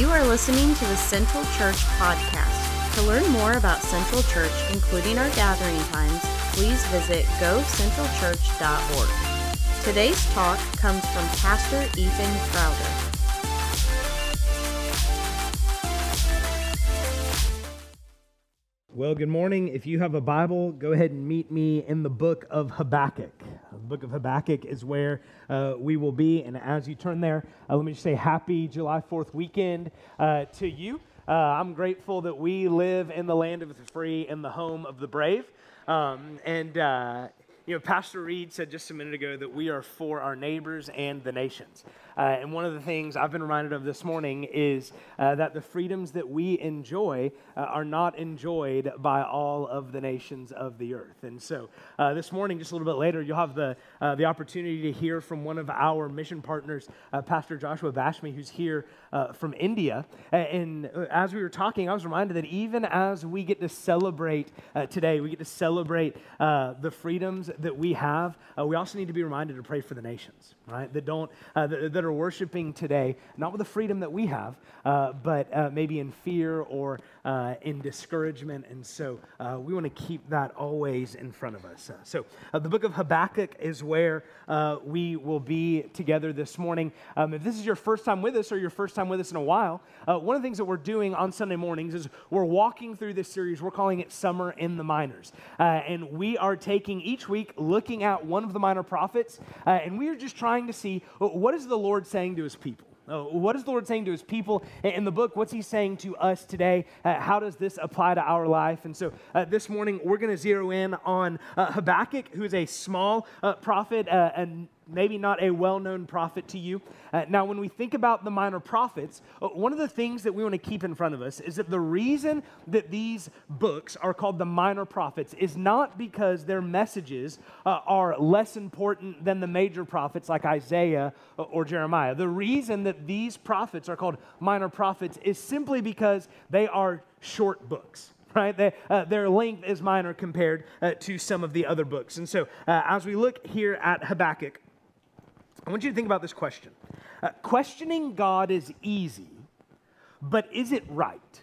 You are listening to the Central Church podcast. To learn more about Central Church, including our gathering times, please visit gocentralchurch.org. Today's talk comes from Pastor Ethan Crowder. Well, good morning. If you have a Bible, go ahead and meet me in the book of Habakkuk. Book of Habakkuk is where uh, we will be. And as you turn there, uh, let me just say happy July 4th weekend uh, to you. Uh, I'm grateful that we live in the land of the free and the home of the brave. Um, and, uh, you know, Pastor Reed said just a minute ago that we are for our neighbors and the nations. Uh, and one of the things I've been reminded of this morning is uh, that the freedoms that we enjoy uh, are not enjoyed by all of the nations of the earth. And so uh, this morning, just a little bit later, you'll have the, uh, the opportunity to hear from one of our mission partners, uh, Pastor Joshua Bashmi, who's here from India. And as we were talking, I was reminded that even as we get to celebrate today, we get to celebrate the freedoms that we have, we also need to be reminded to pray for the nations, right? That don't, that, that are worshiping today, not with the freedom that we have, uh, but uh, maybe in fear or uh, in discouragement. And so uh, we want to keep that always in front of us. So uh, the book of Habakkuk is where we will be together this morning. Um, if this is your first time with us or your first time with us in a while, one of the things that we're doing on Sunday mornings is we're walking through this series. We're calling it Summer in the Minors. and we are taking each week looking at one of the minor prophets, and we are just trying to see what is the Lord Lord saying to his people? Uh, what is the Lord saying to his people in the book? What's he saying to us today? Uh, how does this apply to our life? And so uh, this morning, we're going to zero in on uh, Habakkuk, who is a small uh, prophet, uh, and maybe not a well known prophet to you. Uh, now, when we think about the minor prophets, uh, one of the things that we want to keep in front of us is that the reason that these books are called the minor prophets is not because their messages uh, are less important than the major prophets like Isaiah or, or Jeremiah. The reason that these prophets are called minor prophets is simply because they are short books right? They, uh, their length is minor compared uh, to some of the other books. And so, uh, as we look here at Habakkuk, I want you to think about this question. Uh, questioning God is easy, but is it right?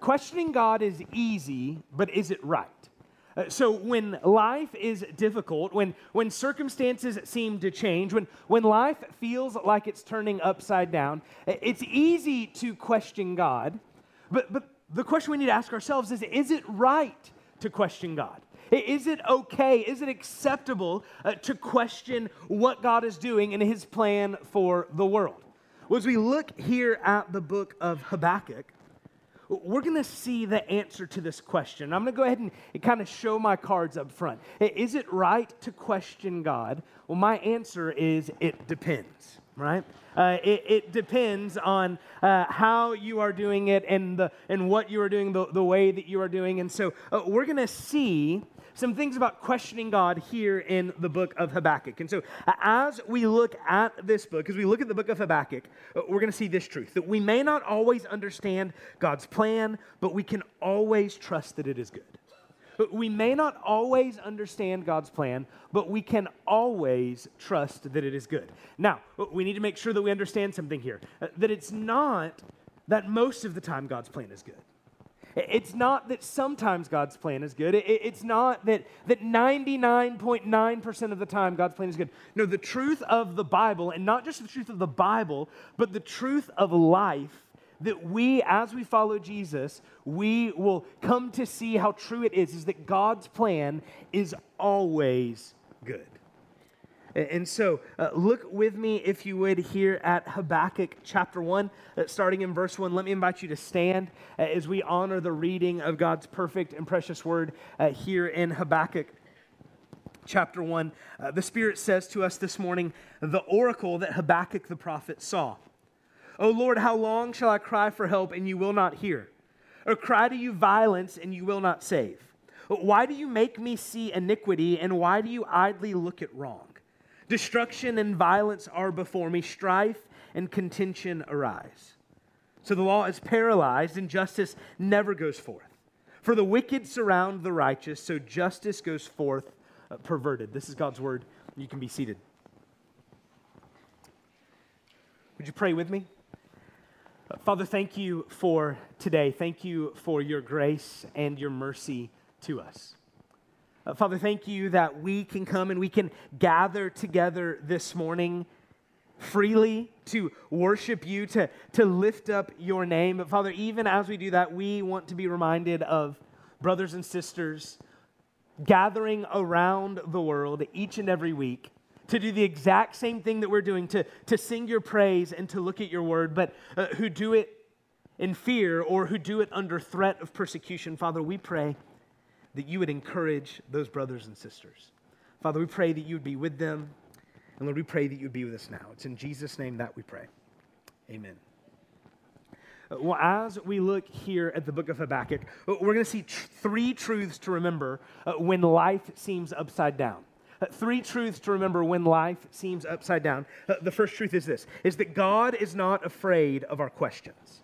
Questioning God is easy, but is it right? Uh, so when life is difficult, when, when circumstances seem to change, when, when life feels like it's turning upside down, it's easy to question God. But, but the question we need to ask ourselves is is it right to question God? Is it okay? Is it acceptable uh, to question what God is doing in his plan for the world? Well, as we look here at the book of Habakkuk, we're going to see the answer to this question. I'm going to go ahead and kind of show my cards up front. Is it right to question God? Well, my answer is it depends, right? Uh, it, it, depends on uh, how you are doing it and, the, and what you are doing, the, the way that you are doing. And so uh, we're going to see some things about questioning God here in the book of Habakkuk. And so, as we look at this book, as we look at the book of Habakkuk, uh, we're going to see this truth that we may not always understand God's plan, but we can always trust that it is good. We may not always understand God's plan, but we can always trust that it is good. Now, we need to make sure that we understand something here uh, that it's not that most of the time God's plan is good. It's not that sometimes God's plan is good. It's not that, that 99.9% of the time God's plan is good. No, the truth of the Bible, and not just the truth of the Bible, but the truth of life, that we, as we follow Jesus, we will come to see how true it is, is that God's plan is always good. And so, uh, look with me, if you would, here at Habakkuk chapter 1, uh, starting in verse 1. Let me invite you to stand uh, as we honor the reading of God's perfect and precious word uh, here in Habakkuk chapter 1. Uh, the Spirit says to us this morning the oracle that Habakkuk the prophet saw. O Lord, how long shall I cry for help and you will not hear? Or cry to you violence and you will not save? Why do you make me see iniquity and why do you idly look at wrong? Destruction and violence are before me, strife and contention arise. So the law is paralyzed and justice never goes forth. For the wicked surround the righteous, so justice goes forth perverted. This is God's word. You can be seated. Would you pray with me? Father, thank you for today. Thank you for your grace and your mercy to us. Uh, Father, thank you that we can come and we can gather together this morning freely to worship you, to, to lift up your name. But Father, even as we do that, we want to be reminded of brothers and sisters gathering around the world each and every week to do the exact same thing that we're doing, to, to sing your praise and to look at your word, but uh, who do it in fear or who do it under threat of persecution. Father, we pray that you would encourage those brothers and sisters. Father, we pray that you would be with them. And Lord, we pray that you would be with us now. It's in Jesus' name that we pray. Amen. Uh, well, as we look here at the book of Habakkuk, uh, we're going to see tr- three truths to remember uh, when life seems upside down. Uh, three truths to remember when life seems upside down. Uh, the first truth is this is that God is not afraid of our questions.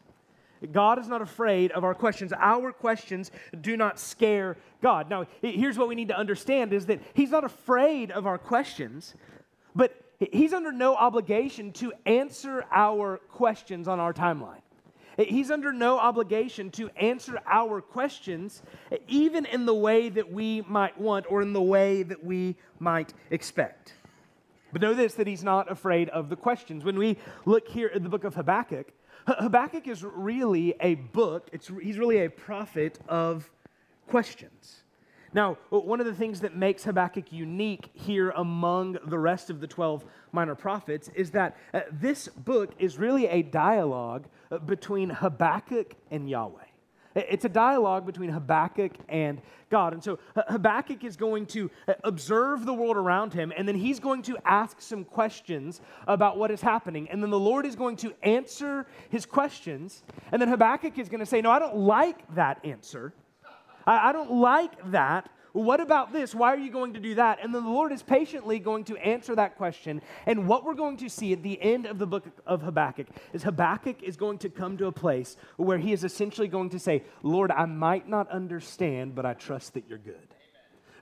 God is not afraid of our questions. Our questions do not scare God. Now, here's what we need to understand is that he's not afraid of our questions, but he's under no obligation to answer our questions on our timeline. He's under no obligation to answer our questions, even in the way that we might want or in the way that we might expect. But know this that he's not afraid of the questions. When we look here at the book of Habakkuk, Habakkuk is really a book, it's, he's really a prophet of questions. Now, one of the things that makes Habakkuk unique here among the rest of the 12 minor prophets is that uh, this book is really a dialogue uh, between Habakkuk and Yahweh. It's a dialogue between Habakkuk and God. And so Habakkuk is going to uh, observe the world around him, and then he's going to ask some questions about what is happening. And then the Lord is going to answer his questions. And then Habakkuk is going to say, No, I don't like that answer. I, I don't like that. What about this? Why are you going to do that? And then the Lord is patiently going to answer that question. And what we're going to see at the end of the book of Habakkuk is Habakkuk is going to come to a place where he is essentially going to say, Lord, I might not understand, but I trust that you're good.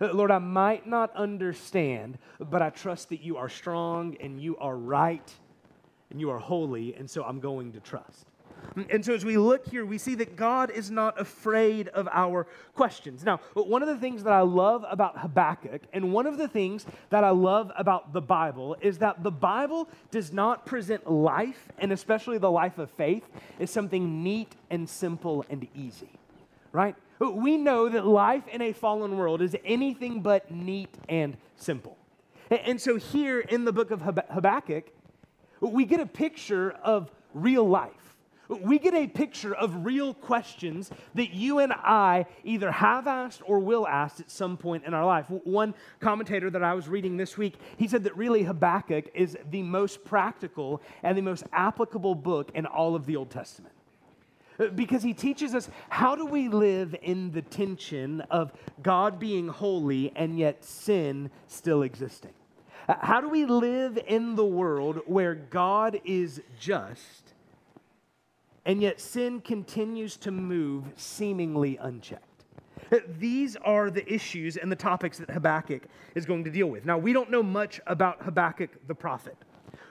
Uh, Lord, I might not understand, but I trust that you are strong and you are right and you are holy, and so I'm going to trust. And so, as we look here, we see that God is not afraid of our questions. Now, one of the things that I love about Habakkuk, and one of the things that I love about the Bible, is that the Bible does not present life, and especially the life of faith, as something neat and simple and easy, right? We know that life in a fallen world is anything but neat and simple. And so, here in the book of Habakkuk, we get a picture of real life we get a picture of real questions that you and I either have asked or will ask at some point in our life. One commentator that I was reading this week, he said that really Habakkuk is the most practical and the most applicable book in all of the Old Testament because he teaches us how do we live in the tension of God being holy and yet sin still existing. How do we live in the world where God is just and yet sin continues to move seemingly unchecked. These are the issues and the topics that Habakkuk is going to deal with. Now, we don't know much about Habakkuk the prophet.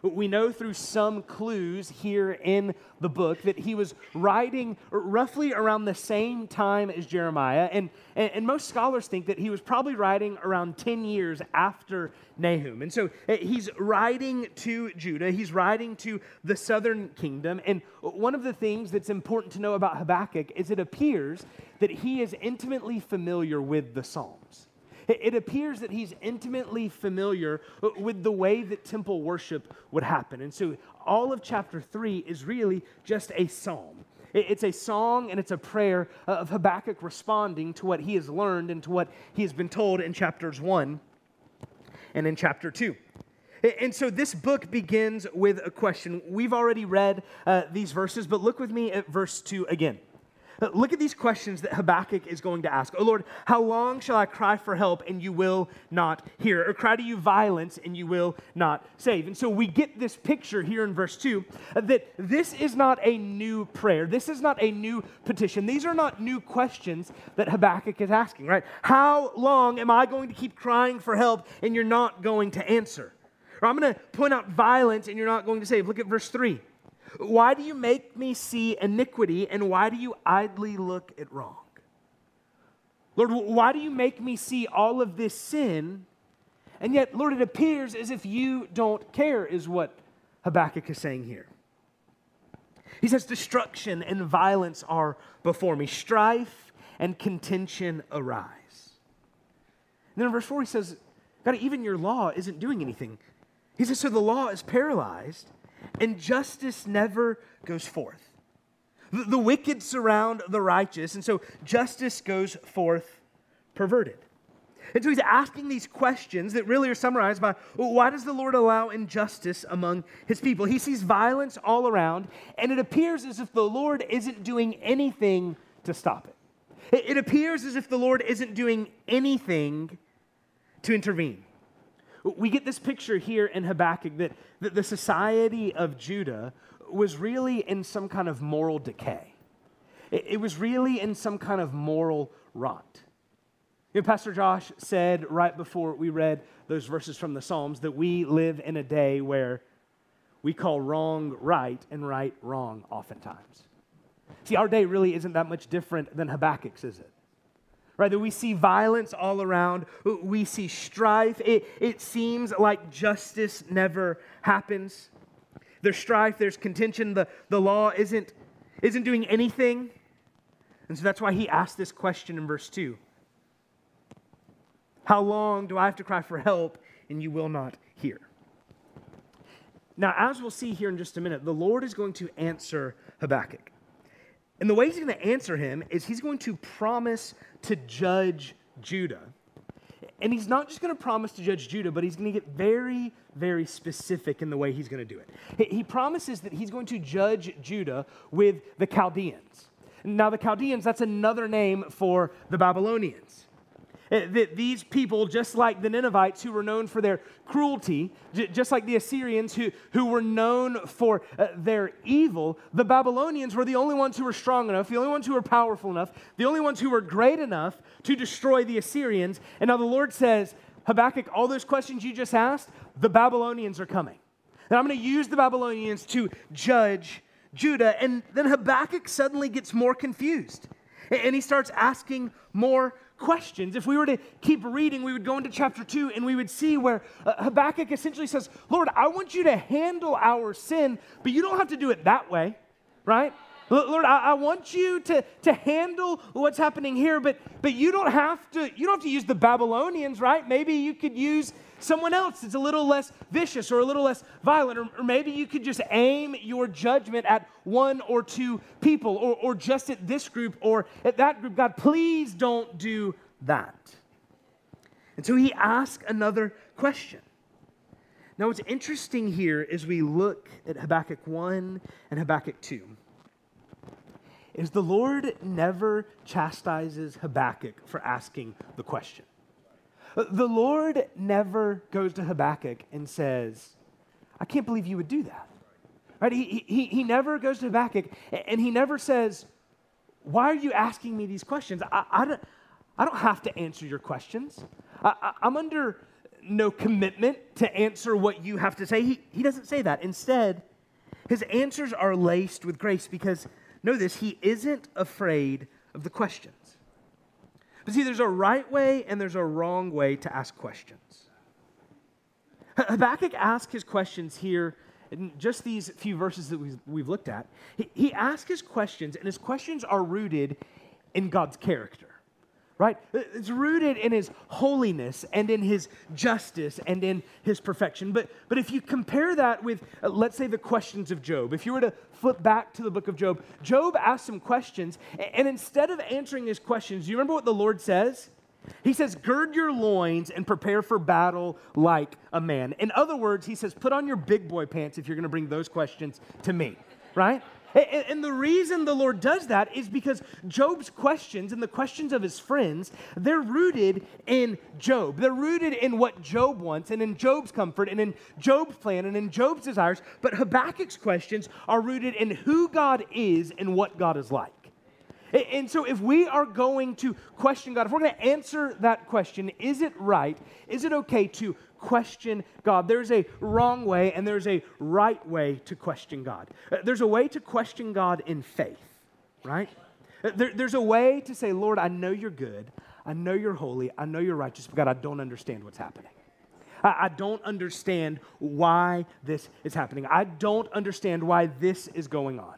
We know through some clues here in the book that he was writing roughly around the same time as Jeremiah. And, and, and, most scholars think that he was probably writing around 10 years after Nahum. And so eh, he's writing to Judah, he's writing to the southern kingdom. And one of the things that's important to know about Habakkuk is it appears that he is intimately familiar with the Psalms. It appears that he's intimately familiar with the way that temple worship would happen. And so all of chapter three is really just a psalm. It's a song and it's a prayer of Habakkuk responding to what he has learned and to what he has been told in chapters one and in chapter two. And so this book begins with a question. We've already read uh, these verses, but look with me at verse 2 again. Look at these questions that Habakkuk is going to ask. Oh Lord, how long shall I cry for help and you will not hear? Or cry to you violence and you will not save? And so we get this picture here in verse 2 that this is not a new prayer. This is not a new petition. These are not new questions that Habakkuk is asking, right? How long am I going to keep crying for help and you're not going to answer? Or I'm going to point out violence and you're not going to save. Look at verse 3. Why do you make me see iniquity, and why do you idly look at wrong? Lord, why do you make me see all of this sin? And yet, Lord, it appears as if you don't care, is what Habakkuk is saying here. He says, Destruction and violence are before me, strife and contention arise. And then in verse 4, he says, God, even your law isn't doing anything. He says, So the law is paralyzed, and justice never goes forth. The, the wicked surround the righteous, and so justice goes forth perverted. And so he's asking these questions that really are summarized by why does the Lord allow injustice among his people? He sees violence all around, and it appears as if the Lord isn't doing anything to stop. It, it appears as if the Lord isn't doing anything to intervene. We get this picture here in Habakkuk that, that the society of Judah was really in some kind of moral decay. It, it was really in some kind of moral rot. You know, Pastor Josh said right before we read those verses from the Psalms that we live in a day where we call wrong right and right wrong oftentimes. See, our day really isn't that much different than Habakkuk's, is it? Right, that we see violence all around, we see strife. It, it seems like justice never happens. There's strife, there's contention, the, the law isn't, isn't doing anything. And so that's why he asked this question in verse 2 how long do I have to cry for help and you will not hear? Now, as we'll see here in just a minute, the Lord is going to answer Habakkuk. And the way he's going to answer him is he's going to promise to judge Judah. And he's not just going to promise to judge Judah, but he's going to get very, very specific in the way he's going to do it. He promises that he's going to judge Judah with the Chaldeans. Now, the Chaldeans, that's another name for the Babylonians. Uh, that these people, just like the Ninevites who were known for their cruelty, just like the Assyrians who, who were known for uh, their evil, the Babylonians were the only ones who were strong enough, the only ones who were powerful enough, the only ones who were great enough to destroy the Assyrians. And now the Lord says, Habakkuk, all those questions you just asked, the Babylonians are coming. And I'm going to use the Babylonians to judge Judah. And then Habakkuk suddenly gets more confused. And he starts asking more questions. If we were to keep reading, we would go into chapter 2 and we would see where uh, Habakkuk essentially says, Lord, I want you to handle our sin, but you don't have to do it that way, right? Lord, I, I, want you to, to handle what's happening here, but, but you don't have to, you don't have to use the Babylonians, right? Maybe you could use someone else that's a little less vicious or a little less violent, or, or maybe you could just aim your judgment at one or two people, or, or just at this group or at that group. God, please don't do that. And so he asks another question. Now, what's interesting here is we look at Habakkuk 1 and Habakkuk 2 is the Lord never chastises Habakkuk for asking the question. The Lord never goes to Habakkuk and says, I can't believe you would do that. Right? He, he, he never goes to Habakkuk and he never says, Why are you asking me these questions? I, I, don't, I don't have to answer your questions. I, am under no commitment to answer what you have to say. He, he doesn't say that. Instead, his answers are laced with grace because, know this, he isn't afraid of the questions. But see, there's a right way and there's a wrong way to ask questions. Habakkuk asks his questions here in just these few verses that we've, looked at. He asks his questions, and his questions are rooted in God's character right? It's rooted in his holiness and in his justice and in his perfection. But, but if you compare that with, uh, let's say, the questions of Job, if you were to flip back to the book of Job, Job asked some questions, and instead of answering his questions, do you remember what the Lord says? He says, Gird your loins and prepare for battle like a man. In other words, he says, Put on your big boy pants if you're going to bring those questions to me, right? And the reason the Lord does that is because Job's questions and the questions of his friends, they're rooted in Job. They're rooted in what Job wants and in Job's comfort and in Job's plan and in Job's desires. But Habakkuk's questions are rooted in who God is and what God is like. And so, if we are going to question God, if we're going to answer that question, is it right? Is it okay to question God? There's a wrong way and there's a right way to question God. Uh, there's a way to question God in faith, right? Uh, there, there's a way to say, Lord, I know you're good. I know you're holy. I know you're righteous, but God, I don't understand what's happening. I, I don't understand why this is happening. I don't understand why this is going on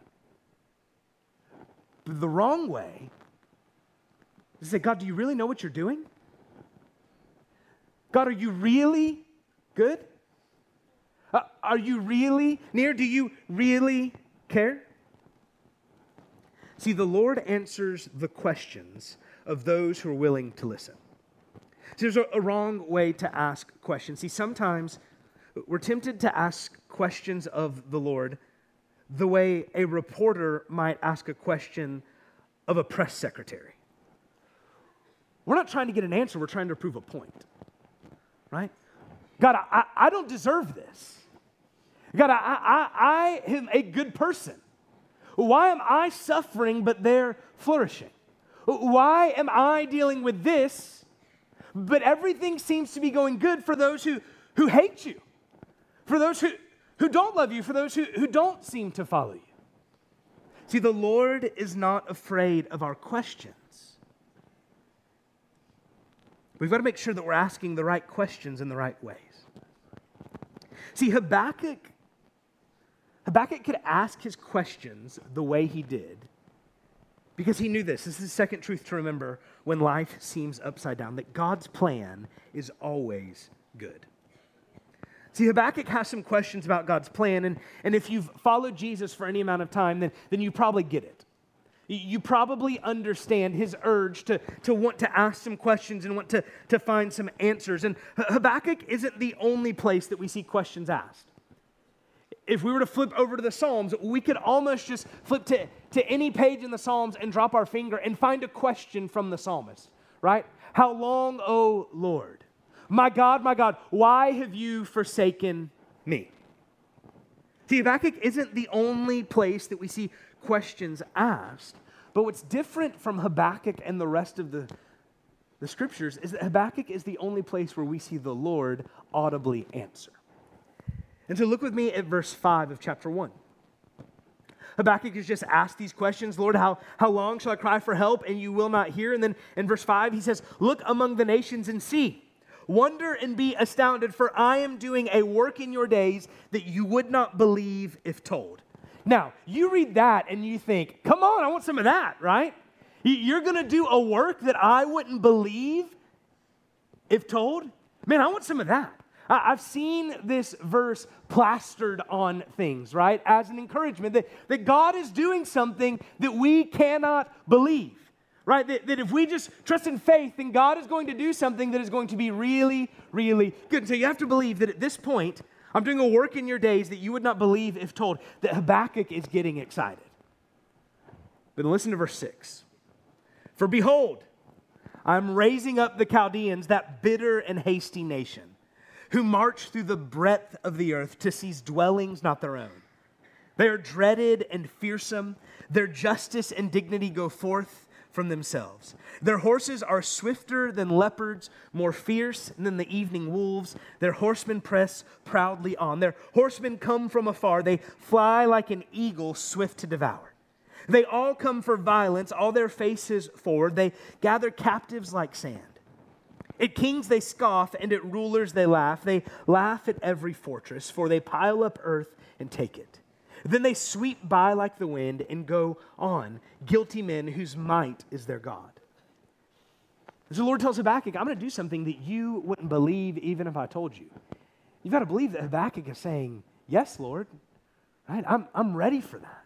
the wrong way is to say, God, do you really know what you're doing? God, are you really good? Uh, are you really near? Do you really care? See, the Lord answers the questions of those who are willing to listen. See, there's a, a wrong way to ask questions. See, sometimes we're tempted to ask questions of the Lord the way a reporter might ask a question of a press secretary. We're not trying to get an answer, we're trying to prove a point, right? God, I, I don't deserve this. God, I, I, I am a good person. Why am I suffering but they're flourishing? Why am I dealing with this, but everything seems to be going good for those who, who hate you, for those who, who don't love you, for those who, who don't seem to follow you. See, the Lord is not afraid of our questions. We've got to make sure that we're asking the right questions in the right ways. See, Habakkuk, Habakkuk could ask his questions the way he did because he knew this. This is the second truth to remember when life seems upside down that God's plan is always good. See, Habakkuk has some questions about God's plan, and, and if you've followed Jesus for any amount of time, then, then you probably get it. You probably understand his urge to, to want to ask some questions and want to, to find some answers. And Habakkuk isn't the only place that we see questions asked. If we were to flip over to the Psalms, we could almost just flip to, to any page in the Psalms and drop our finger and find a question from the psalmist, right? How long, O Lord? My God, my God, why have you forsaken me? See, Habakkuk isn't the only place that we see questions asked, but what's different from Habakkuk and the rest of the, the scriptures is that Habakkuk is the only place where we see the Lord audibly answer. And so look with me at verse 5 of chapter 1. Habakkuk has just asked these questions Lord, how, how long shall I cry for help and you will not hear? And then in verse 5, he says, Look among the nations and see. Wonder and be astounded, for I am doing a work in your days that you would not believe if told. Now, you read that and you think, come on, I want some of that, right? You're going to do a work that I wouldn't believe if told? Man, I want some of that. I've seen this verse plastered on things, right? As an encouragement that, that God is doing something that we cannot believe right? That, that, if we just trust in faith, then God is going to do something that is going to be really, really good. So you have to believe that at this point, I'm doing a work in your days that you would not believe if told, that Habakkuk is getting excited. But listen to verse 6. For behold, I'm raising up the Chaldeans, that bitter and hasty nation, who march through the breadth of the earth to seize dwellings not their own. They are dreaded and fearsome. Their justice and dignity go forth from themselves. Their horses are swifter than leopards, more fierce than the evening wolves. Their horsemen press proudly on. Their horsemen come from afar. They fly like an eagle, swift to devour. They all come for violence, all their faces forward. They gather captives like sand. At kings they scoff, and at rulers they laugh. They laugh at every fortress, for they pile up earth and take it. Then they sweep by like the wind and go on, guilty men whose might is their God. As the Lord tells Habakkuk, I'm going to do something that you wouldn't believe even if I told you. You've got to believe that Habakkuk is saying, Yes, Lord. Right? I'm, I'm ready for that.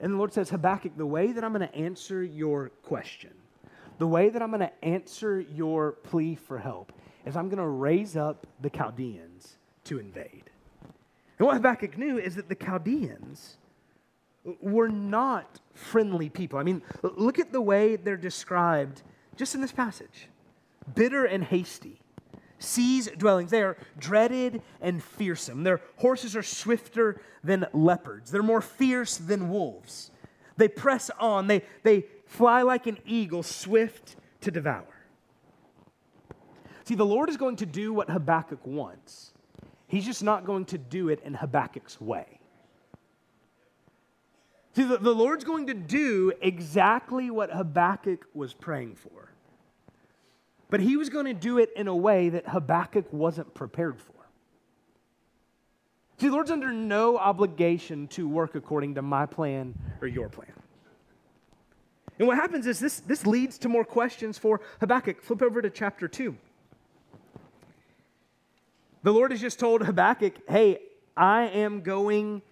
And the Lord says, Habakkuk, the way that I'm going to answer your question, the way that I'm going to answer your plea for help, is I'm going to raise up the Chaldeans to invade. And what Habakkuk knew is that the Chaldeans were not friendly people. I mean, look at the way they're described just in this passage bitter and hasty. Seize dwellings. They are dreaded and fearsome. Their horses are swifter than leopards. They're more fierce than wolves. They press on, they, they fly like an eagle, swift to devour. See, the Lord is going to do what Habakkuk wants. He's just not going to do it in Habakkuk's way. See, the, the Lord's going to do exactly what Habakkuk was praying for. But he was going to do it in a way that Habakkuk wasn't prepared for. See, the Lord's under no obligation to work according to my plan or your plan. And what happens is this, this leads to more questions for Habakkuk. Flip over to chapter 2. The Lord has just told Habakkuk, hey, I am going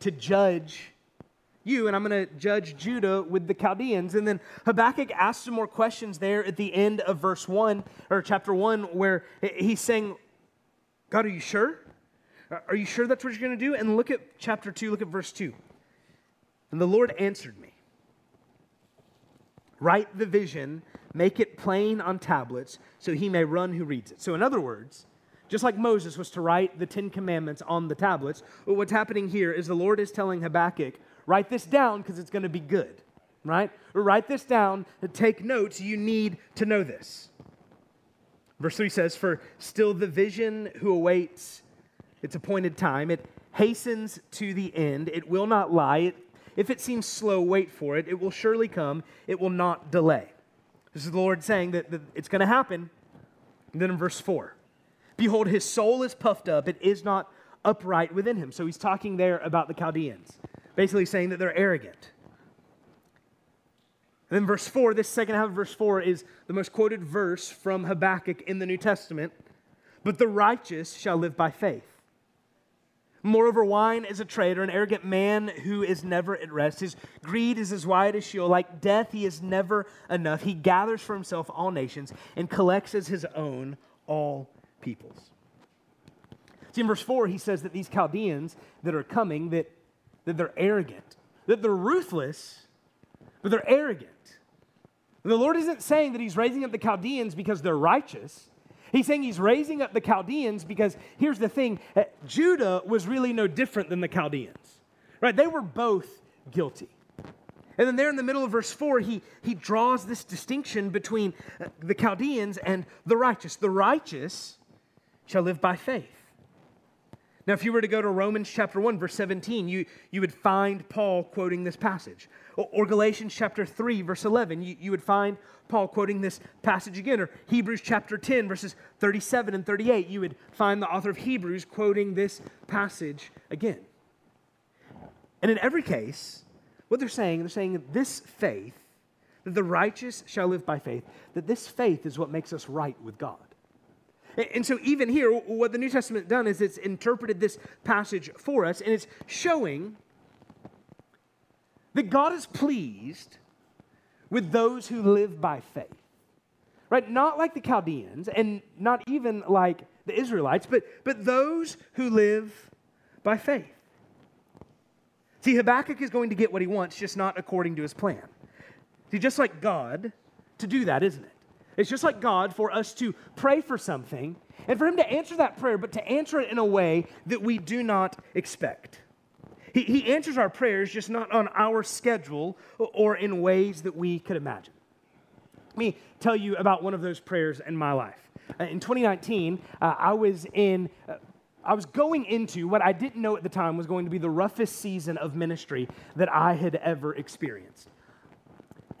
to judge you, and I'm going to judge Judah with the Chaldeans. And then Habakkuk asks some more questions there at the end of verse 1, or chapter 1, where he's saying, God, are you sure? Are you sure that's what you're going to do? And look at chapter 2, look at verse 2. And the Lord answered me Write the vision, make it plain on tablets, so he may run who reads it. So, in other words, just like Moses was to write the Ten Commandments on the tablets, what's happening here is the Lord is telling Habakkuk, write this down because it's going to be good, right? Write this down, take notes. You need to know this. Verse 3 says, For still the vision who awaits its appointed time. It hastens to the end. It will not lie. It, if it seems slow, wait for it. It will surely come. It will not delay. This is the Lord saying that, that it's going to happen. And then in verse 4, behold, his soul is puffed up. It is not upright within him. So he's talking there about the Chaldeans, basically saying that they're arrogant. And then verse 4, this second half of verse 4 is the most quoted verse from Habakkuk in the New Testament. But the righteous shall live by faith. Moreover, wine is a traitor, an arrogant man who is never at rest. His greed is as wide as Sheol. Like death, he is never enough. He gathers for himself all nations and collects as his own all peoples. See, in verse 4, he says that these Chaldeans that are coming, that, that they're arrogant, that they're ruthless, but they're arrogant. The Lord isn't saying that he's raising up the Chaldeans because they're righteous. He's saying he's raising up the Chaldeans because here's the thing uh, Judah was really no different than the Chaldeans, right? They were both guilty. And then there in the middle of verse 4, he, he draws this distinction between uh, the Chaldeans and the righteous. The righteous shall live by faith. Now, if you were to go to Romans chapter 1, verse 17, you, you would find Paul quoting this passage. Or, or Galatians chapter 3, verse 11, you, you would find Paul quoting this passage again. Or Hebrews chapter 10, verses 37 and 38, you would find the author of Hebrews quoting this passage again. And in every case, what they're saying, they're saying that this faith, that the righteous shall live by faith, that this faith is what makes us right with God. And so, even here, what the New Testament done is it's interpreted this passage for us, and it's showing that God is pleased with those who live by faith. Right? Not like the Chaldeans, and not even like the Israelites, but, but those who live by faith. See, Habakkuk is going to get what he wants, just not according to his plan. See, just like God, to do that, isn't it? It's just like God for us to pray for something and for Him to answer that prayer, but to answer it in a way that we do not expect. He, he answers our prayers just not on our schedule or in ways that we could imagine. Let me tell you about one of those prayers in my life. Uh, in 2019, uh, I was in. Uh, I was going into what I didn't know at the time was going to be the roughest season of ministry that I had ever experienced.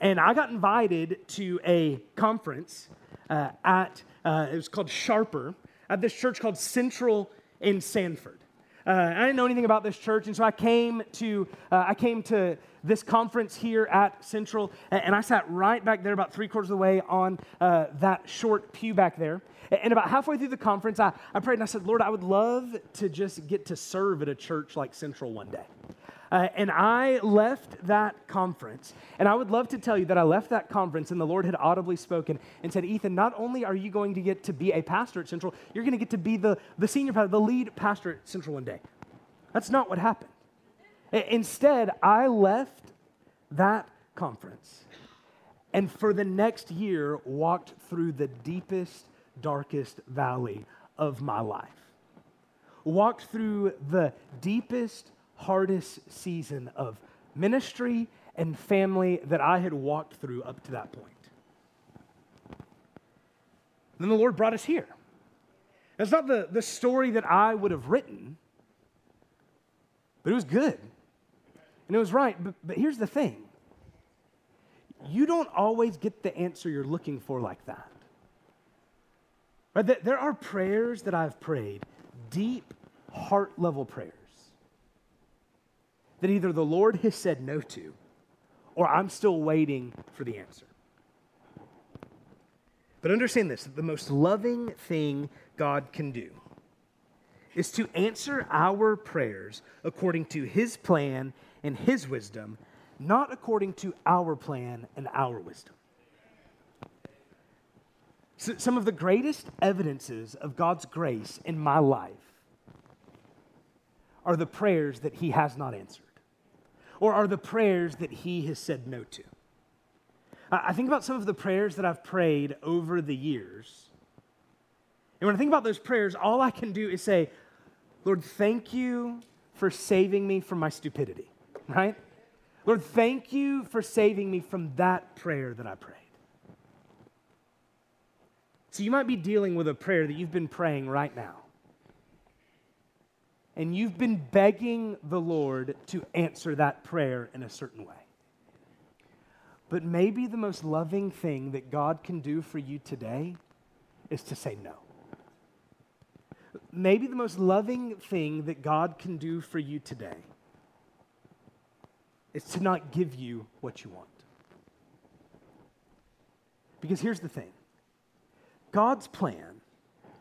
And I got invited to a conference uh, at, uh, it was called Sharper, at this church called Central in Sanford. Uh, I didn't know anything about this church, and so I came to uh, I came to this conference here at Central, and I sat right back there, about three quarters of the way on uh, that short pew back there. And about halfway through the conference, I, I prayed and I said, Lord, I would love to just get to serve at a church like Central one day. Uh, and I left that conference. And I would love to tell you that I left that conference and the Lord had audibly spoken and said, Ethan, not only are you going to get to be a pastor at Central, you're going to get to be the, the senior pastor, the lead pastor at Central one day. That's not what happened. Instead, I left that conference and for the next year walked through the deepest, darkest valley of my life. Walked through the deepest, hardest season of ministry and family that I had walked through up to that point. Then the Lord brought us here. It's not the, the story that I would have written, but it was good. And it was right. But, but here's the thing you don't always get the answer you're looking for like that. Right? There are prayers that I've prayed, deep, heart level prayers, that either the Lord has said no to, or I'm still waiting for the answer. But understand this the most loving thing God can do is to answer our prayers according to His plan and His wisdom, not according to our plan and our wisdom. So some of the greatest evidences of God's grace in my life are the prayers that He has not answered, or are the prayers that He has said no to. I think about some of the prayers that I've prayed over the years. And when I think about those prayers, all I can do is say, Lord, thank you for saving me from my stupidity, right? Lord, thank you for saving me from that prayer that I prayed. So you might be dealing with a prayer that you've been praying right now. And you've been begging the Lord to answer that prayer in a certain way. But maybe the most loving thing that God can do for you today is to say no. Maybe the most loving thing that God can do for you today is to not give you what you want. Because here's the thing God's plan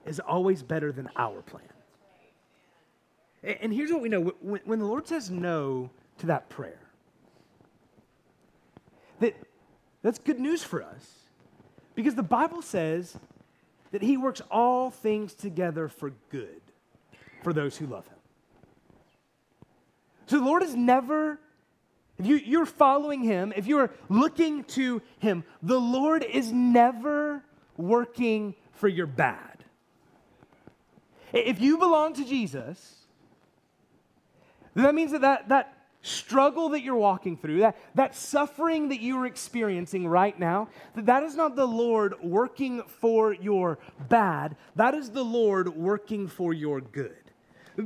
is always better than our plan. And here's what we know when the Lord says no to that prayer, that, that's good news for us because the Bible says that He works all things together for good for those who love Him. So the Lord is never if you, you're following him, if you're looking to him, the Lord is never working for your bad. If you belong to Jesus, that means that, that that struggle that you're walking through, that, that suffering that you're experiencing right now, that, that is not the Lord working for your bad. That is the Lord working for your good.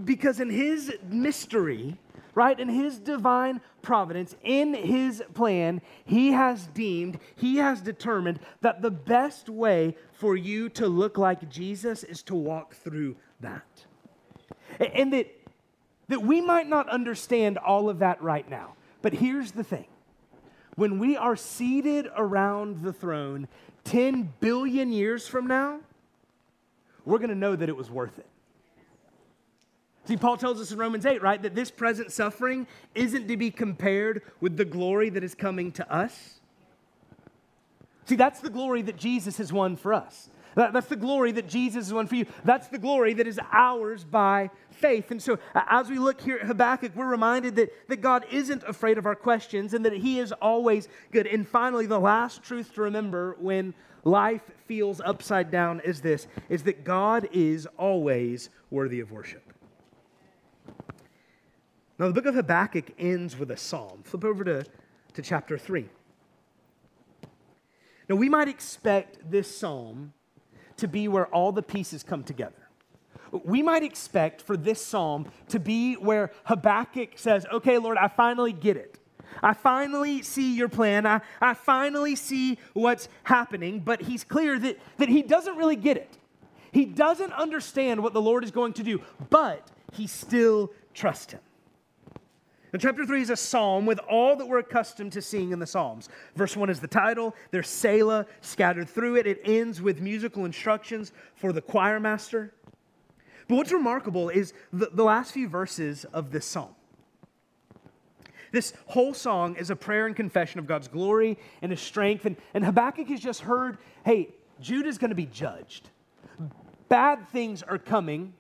Because in his mystery, right? In his divine providence, in his plan, he has deemed, he has determined that the best way for you to look like Jesus is to walk through that. And that, that we might not understand all of that right now. But here's the thing when we are seated around the throne 10 billion years from now, we're going to know that it was worth it. See, Paul tells us in Romans 8, right, that this present suffering isn't to be compared with the glory that is coming to us. See, that's the glory that Jesus has won for us. That, that's the glory that Jesus won for you. That's the glory that is ours by faith. And so, as we look here at Habakkuk, we're reminded that, that God isn't afraid of our questions and that He is always good. And finally, the last truth to remember when life feels upside down is this is that God is always worthy of worship. Now, the book of Habakkuk ends with a psalm. Flip over to, to chapter 3. Now, we might expect this psalm to be where all the pieces come together. We might expect for this psalm to be where Habakkuk says, Okay, Lord, I finally get it. I finally see your plan. I, I finally see what's happening. But he's clear that, that he doesn't really get it. He doesn't understand what the Lord is going to do, but he still trusts him. And chapter 3 is a psalm with all that we're accustomed to seeing in the Psalms. Verse 1 is the title, there's Selah scattered through it. It ends with musical instructions for the choir master. But what's remarkable is the, the last few verses of this psalm. This whole song is a prayer and confession of God's glory and his strength. And, and Habakkuk has just heard hey, Judah's going to be judged. Bad things are coming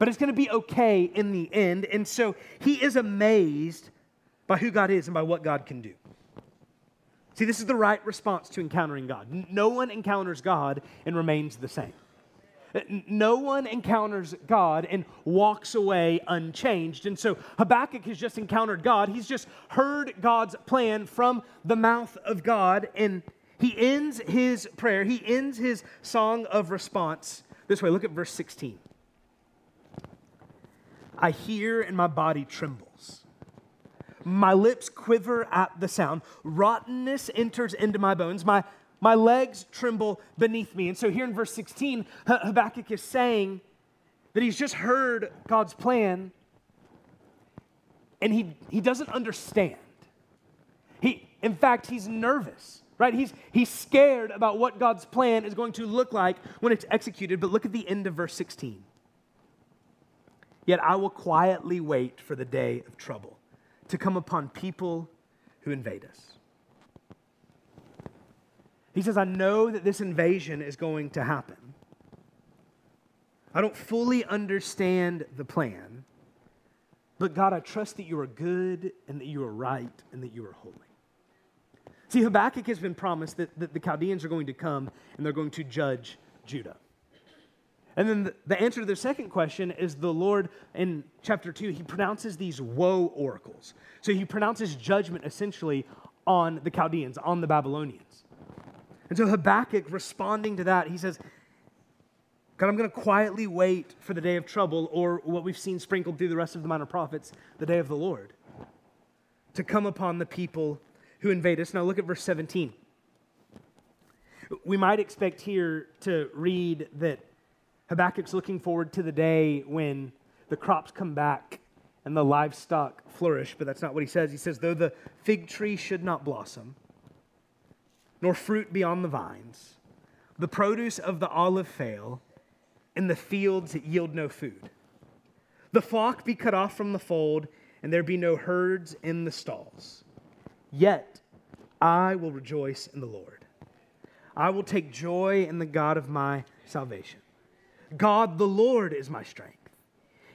but it's going to be okay in the end. And so he is amazed by who God is and by what God can do. See, this is the right response to encountering God. No one encounters God and remains the same. No one encounters God and walks away unchanged. And so Habakkuk has just encountered God. He's just heard God's plan from the mouth of God. And he ends his prayer, he ends his song of response this way. Look at verse 16. I hear and my body trembles. My lips quiver at the sound. Rottenness enters into my bones. My my legs tremble beneath me. And so here in verse 16, Habakkuk is saying that he's just heard God's plan and he, he doesn't understand. He, in fact, he's nervous, right? He's, he's scared about what God's plan is going to look like when it's executed. But look at the end of verse 16. Yet I will quietly wait for the day of trouble to come upon people who invade us. He says, I know that this invasion is going to happen. I don't fully understand the plan, but God, I trust that you are good and that you are right and that you are holy. See, Habakkuk has been promised that, that the Chaldeans are going to come and they're going to judge Judah. And then the, answer to the second question is the Lord in chapter 2, he pronounces these woe oracles. So he pronounces judgment essentially on the Chaldeans, on the Babylonians. And so Habakkuk, responding to that, he says, God, I'm going to quietly wait for the day of trouble, or what we've seen sprinkled through the rest of the minor prophets, the day of the Lord, to come upon the people who invade us. Now look at verse 17. We might expect here to read that Habakkuk's looking forward to the day when the crops come back and the livestock flourish, but that's not what he says. He says, though the fig tree should not blossom, nor fruit be on the vines. The produce of the olive fail, and the fields yield no food. The flock be cut off from the fold, and there be no herds in the stalls. Yet I will rejoice in the Lord. I will take joy in the God of my salvation. God the Lord is my strength.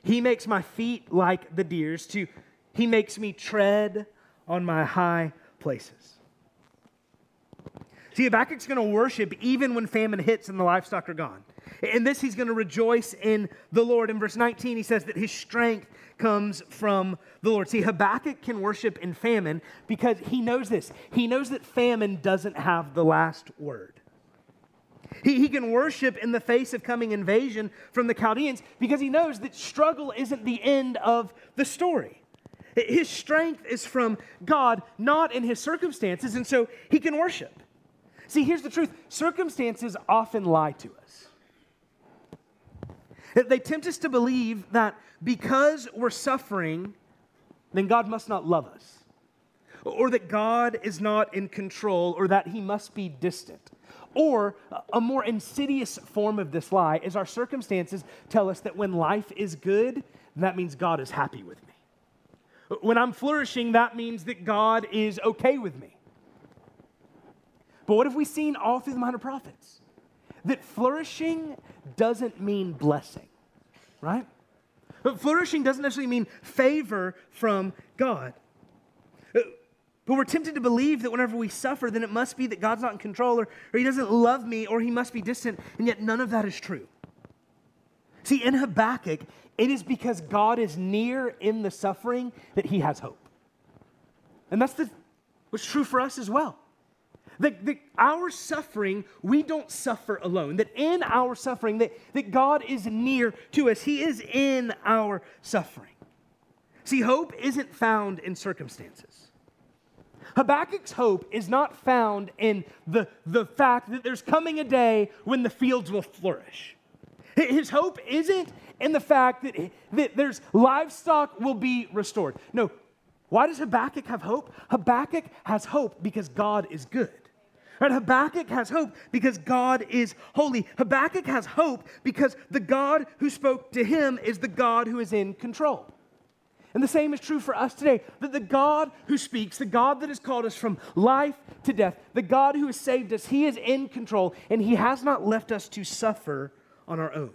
He makes my feet like the deer's to he makes me tread on my high places. See, Habakkuk's going to worship even when famine hits and the livestock are gone. In this, he's going to rejoice in the Lord. In verse 19, he says that his strength comes from the Lord. See, Habakkuk can worship in famine because he knows this. He knows that famine doesn't have the last word. He, he can worship in the face of coming invasion from the Chaldeans because he knows that struggle isn't the end of the story. His strength is from God, not in his circumstances, and so he can worship. See, here's the truth circumstances often lie to us. They tempt us to believe that because we're suffering, then God must not love us, or that God is not in control, or that he must be distant. Or a more insidious form of this lie is our circumstances tell us that when life is good, that means God is happy with me. When I'm flourishing, that means that God is okay with me. But what have we seen all through the minor prophets? That flourishing doesn't mean blessing, right? But flourishing doesn't necessarily mean favor from God. But we're tempted to believe that whenever we suffer, then it must be that God's not in control or, or He doesn't love me or He must be distant. And yet, none of that is true. See, in Habakkuk, it is because God is near in the suffering that He has hope. And that's the, what's true for us as well. That, that, our suffering, we don't suffer alone. That in our suffering, that, that God is near to us. He is in our suffering. See, hope isn't found in circumstances. Habakkuk's hope is not found in the, the fact that there's coming a day when the fields will flourish. His hope isn't in the fact that, that there's livestock will be restored. No. Why does Habakkuk have hope? Habakkuk has hope because God is good. Right? Habakkuk has hope because God is holy. Habakkuk has hope because the God who spoke to him is the God who is in control. And the same is true for us today that the God who speaks, the God that has called us from life to death, the God who has saved us, he is in control and he has not left us to suffer on our own.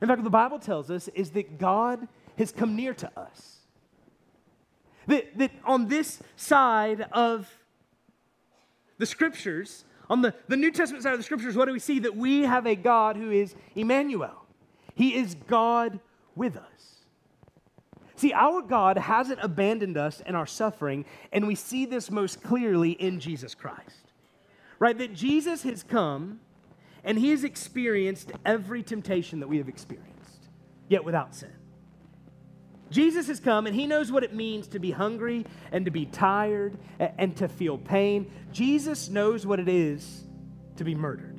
In fact, what the Bible tells us is that God has come near to us. That, that on this side of the scriptures, On the, the New Testament side of the scriptures, what do we see? That we have a God who is Emmanuel. He is God with us. See, our God hasn't abandoned us in our suffering, and we see this most clearly in Jesus Christ. Right? That Jesus has come and he has experienced every temptation that we have experienced, yet without sin. Jesus has come and he knows what it means to be hungry and to be tired and to feel pain. Jesus knows what it is to be murdered.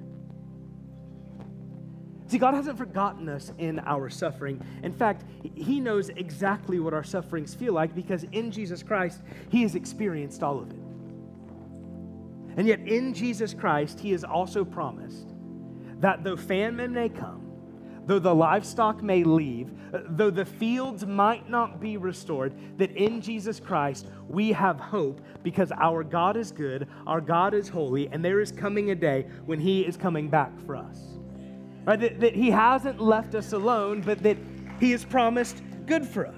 See, God hasn't forgotten us in our suffering. In fact, He knows exactly what our sufferings feel like because in Jesus Christ, He has experienced all of it. And yet, in Jesus Christ, He has also promised that though famine may come, though the livestock may leave, though the fields might not be restored, that in Jesus Christ we have hope because our God is good, our God is holy, and there is coming a day when He is coming back for us. Right? That, that He hasn't left us alone, but that He has promised good for us.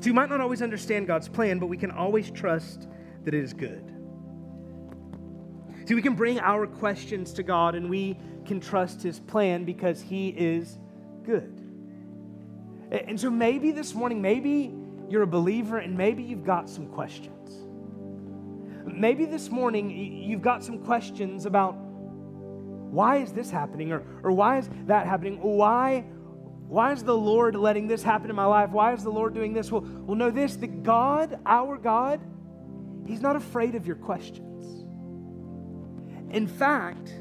So you might not always understand God's plan, but we can always trust that it is good. See, we can bring our questions to God and we can trust His plan because He is good. And so maybe this morning, maybe you're a believer and maybe you've got some questions. Maybe this morning you've got some questions about why is this happening or, or why is that happening? Why, why is the Lord letting this happen in my life? Why is the Lord doing this? Well, well know this that God, our God, He's not afraid of your questions. In fact,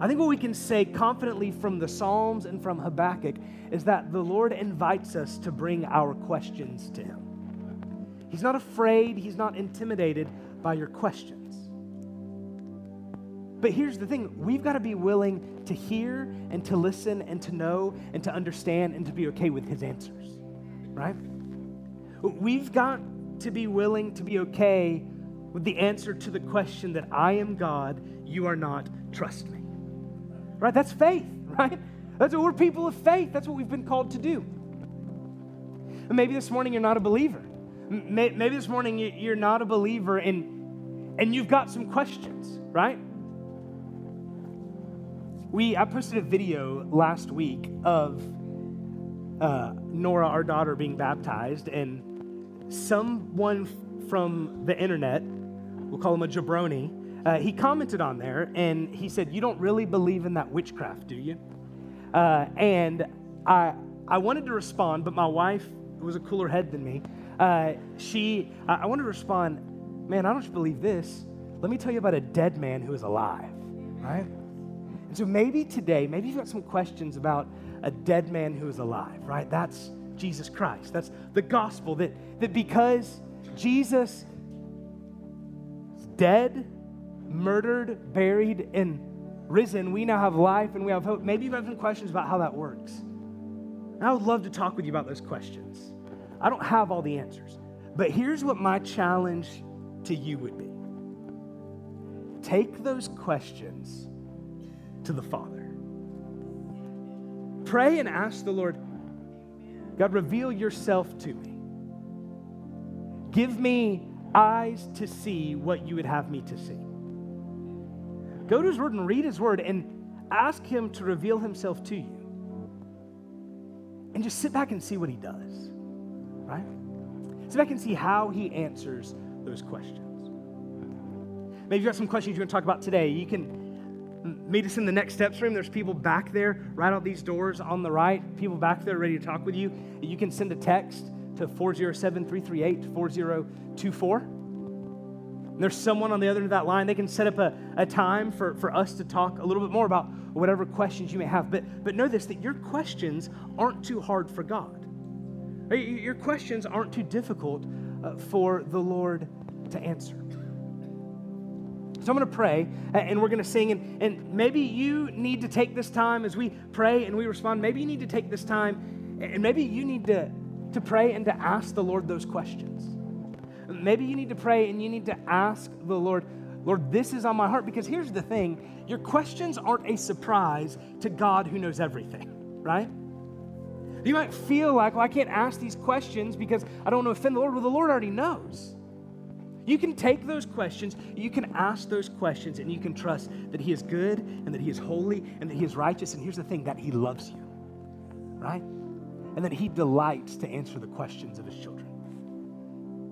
I think what we can say confidently from the Psalms and from Habakkuk is that the Lord invites us to bring our questions to Him. He's not afraid, He's not intimidated by your questions. But here's the thing we've got to be willing to hear and to listen and to know and to understand and to be okay with His answers, right? We've got to be willing to be okay with the answer to the question that I am God, you are not, trust me. Right? That's faith, right? That's what we're people of faith. That's what we've been called to do. And maybe this morning you're not a believer. Maybe this morning you're not a believer and, and you've got some questions, right? We, I posted a video last week of uh, Nora, our daughter, being baptized, and someone from the internet we'll call him a jabroni, uh, he commented on there and he said, You don't really believe in that witchcraft, do you? Uh, and I, I wanted to respond, but my wife was a cooler head than me. Uh, she, I, I wanted to respond, Man, I don't believe this. Let me tell you about a dead man who is alive, right? And so maybe today, maybe you've got some questions about a dead man who is alive, right? That's Jesus Christ. That's the gospel that, that because Jesus dead, murdered, buried, and risen, we now have life and we have hope. Maybe you have got some questions about how that works. And I would love to talk with you about those questions. I don't have all the answers, but here's what my challenge to you would be take those questions to the Father. Pray and ask the Lord, God, reveal yourself to me. Give me eyes to see what you would have me to see. Go to his word and read his word and ask him to reveal himself to you. And just sit back and see what he does, right? Sit back and see how he answers those questions. Maybe you've got some questions you want to talk about today. You can meet us in the next steps room. There's people back there, right out these doors on the right, people back there ready to talk with you. You can send a text to 407 338 4024. There's someone on the other end of that line. They can set up a, a time for, for us to talk a little bit more about whatever questions you may have. But, but know this that your questions aren't too hard for God. Your questions aren't too difficult uh, for the Lord to answer. So I'm going to pray and we're going to sing. And, and maybe you need to take this time as we pray and we respond. Maybe you need to take this time and maybe you need to to pray and to ask the Lord those questions. Maybe you need to pray and you need to ask the Lord, Lord, this is on my heart. Because here's the thing your questions aren't a surprise to God who knows everything, right? You might feel like, well, I can't ask these questions because I don't want to offend the Lord. Well, the Lord already knows. You can take those questions, you can ask those questions, and you can trust that He is good and that He is holy and that He is righteous. And here's the thing that He loves you, right? And that He delights to answer the questions of His children.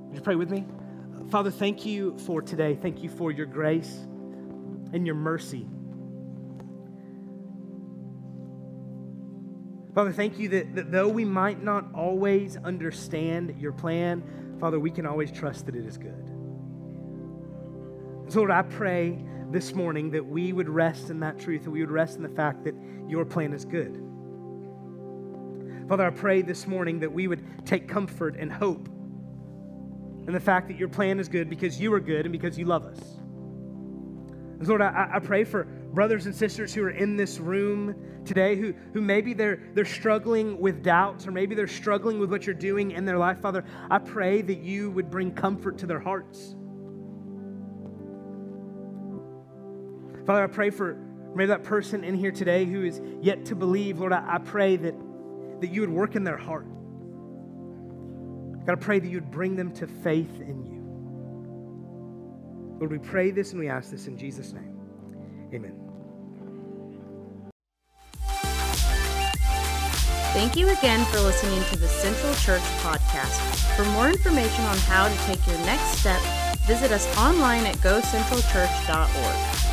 Would you pray with me? Father, thank you for today. Thank you for your grace and your mercy. Father, thank you that, that though we might not always understand your plan, Father, we can always trust that it is good. So, Lord, I pray this morning that we would rest in that truth, that we would rest in the fact that your plan is good. Father, I pray this morning that we would take comfort and hope in the fact that your plan is good because you are good and because you love us. Lord, I, I pray for brothers and sisters who are in this room today who, who maybe they're, they're struggling with doubts or maybe they're struggling with what you're doing in their life, Father, I pray that you would bring comfort to their hearts. Father, I pray for maybe that person in here today who is yet to believe. Lord, I, I pray that, that you would work in their heart. God, I pray that you would bring them to faith in you. Lord, we pray this and we ask this in Jesus' name. Amen. Thank you again for listening to the Central Church podcast. For more information on how to take your next step, visit us online at gocentralchurch.org.